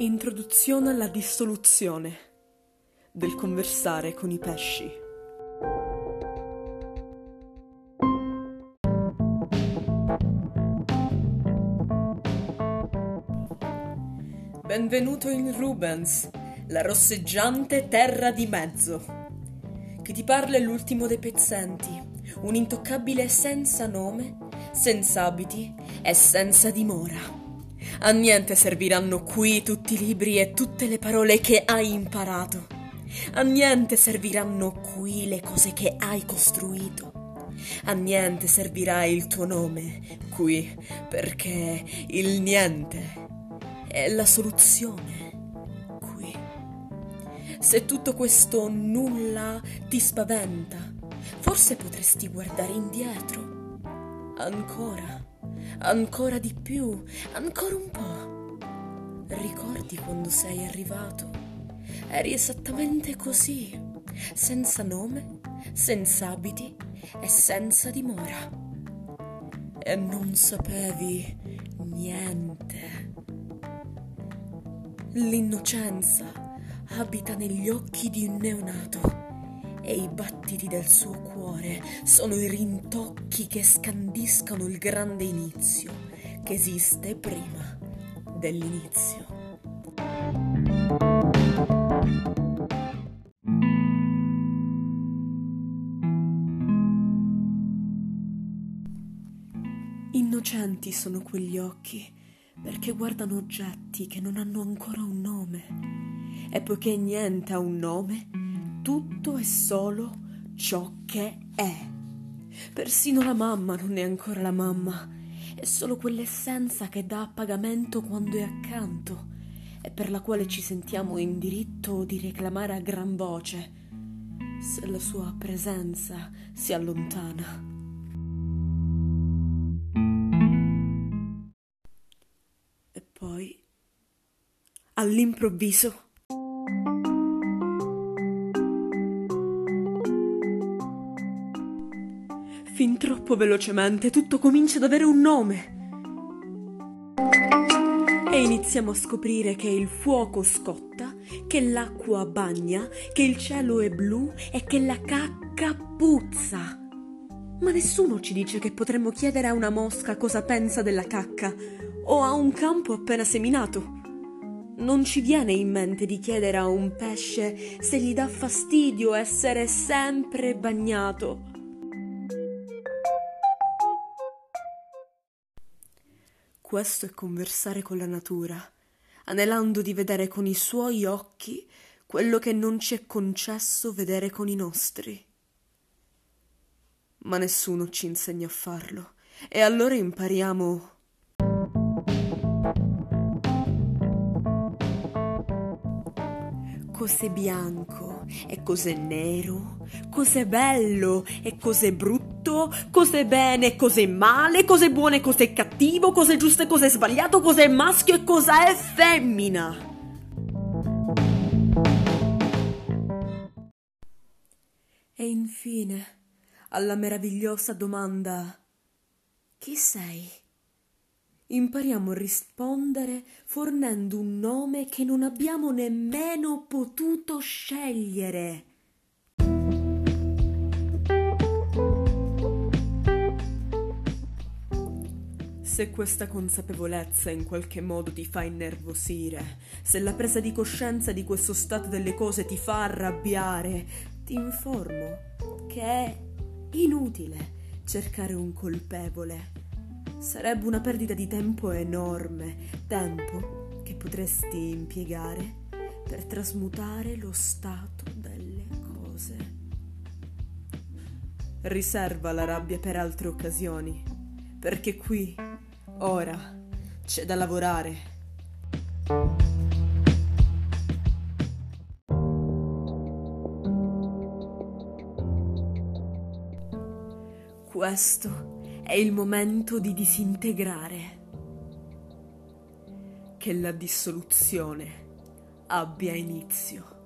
Introduzione alla dissoluzione del conversare con i pesci. Benvenuto in Rubens, la rosseggiante terra di mezzo. Chi ti parla è l'ultimo dei pezzenti, un intoccabile senza nome, senza abiti e senza dimora. A niente serviranno qui tutti i libri e tutte le parole che hai imparato. A niente serviranno qui le cose che hai costruito. A niente servirà il tuo nome qui, perché il niente è la soluzione qui. Se tutto questo nulla ti spaventa, forse potresti guardare indietro. Ancora ancora di più, ancora un po'. Ricordi quando sei arrivato? Eri esattamente così, senza nome, senza abiti e senza dimora. E non sapevi niente. L'innocenza abita negli occhi di un neonato e i battiti del suo cuore sono i rintocchi che scandiscono il grande inizio che esiste prima dell'inizio. Innocenti sono quegli occhi perché guardano oggetti che non hanno ancora un nome. E poiché niente ha un nome, tutto è solo ciò che è. Persino la mamma non è ancora la mamma, è solo quell'essenza che dà a pagamento quando è accanto e per la quale ci sentiamo in diritto di reclamare a gran voce se la sua presenza si allontana. E poi, all'improvviso, Fin troppo velocemente tutto comincia ad avere un nome. E iniziamo a scoprire che il fuoco scotta, che l'acqua bagna, che il cielo è blu e che la cacca puzza. Ma nessuno ci dice che potremmo chiedere a una mosca cosa pensa della cacca o a un campo appena seminato. Non ci viene in mente di chiedere a un pesce se gli dà fastidio essere sempre bagnato Questo è conversare con la natura, anelando di vedere con i suoi occhi quello che non ci è concesso vedere con i nostri. Ma nessuno ci insegna a farlo, e allora impariamo cos'è bianco e cos'è nero, cos'è bello e cos'è brutto, cos'è bene cos'è male, cos'è buono e cos'è cattivo, cos'è giusto e cos'è sbagliato, cos'è maschio e cos'è femmina. E infine, alla meravigliosa domanda Chi sei? impariamo a rispondere fornendo un nome che non abbiamo nemmeno potuto scegliere. Se questa consapevolezza in qualche modo ti fa innervosire, se la presa di coscienza di questo stato delle cose ti fa arrabbiare, ti informo che è inutile cercare un colpevole Sarebbe una perdita di tempo enorme, tempo che potresti impiegare per trasmutare lo stato delle cose. Riserva la rabbia per altre occasioni, perché qui, ora, c'è da lavorare. Questo è il momento di disintegrare. Che la dissoluzione abbia inizio.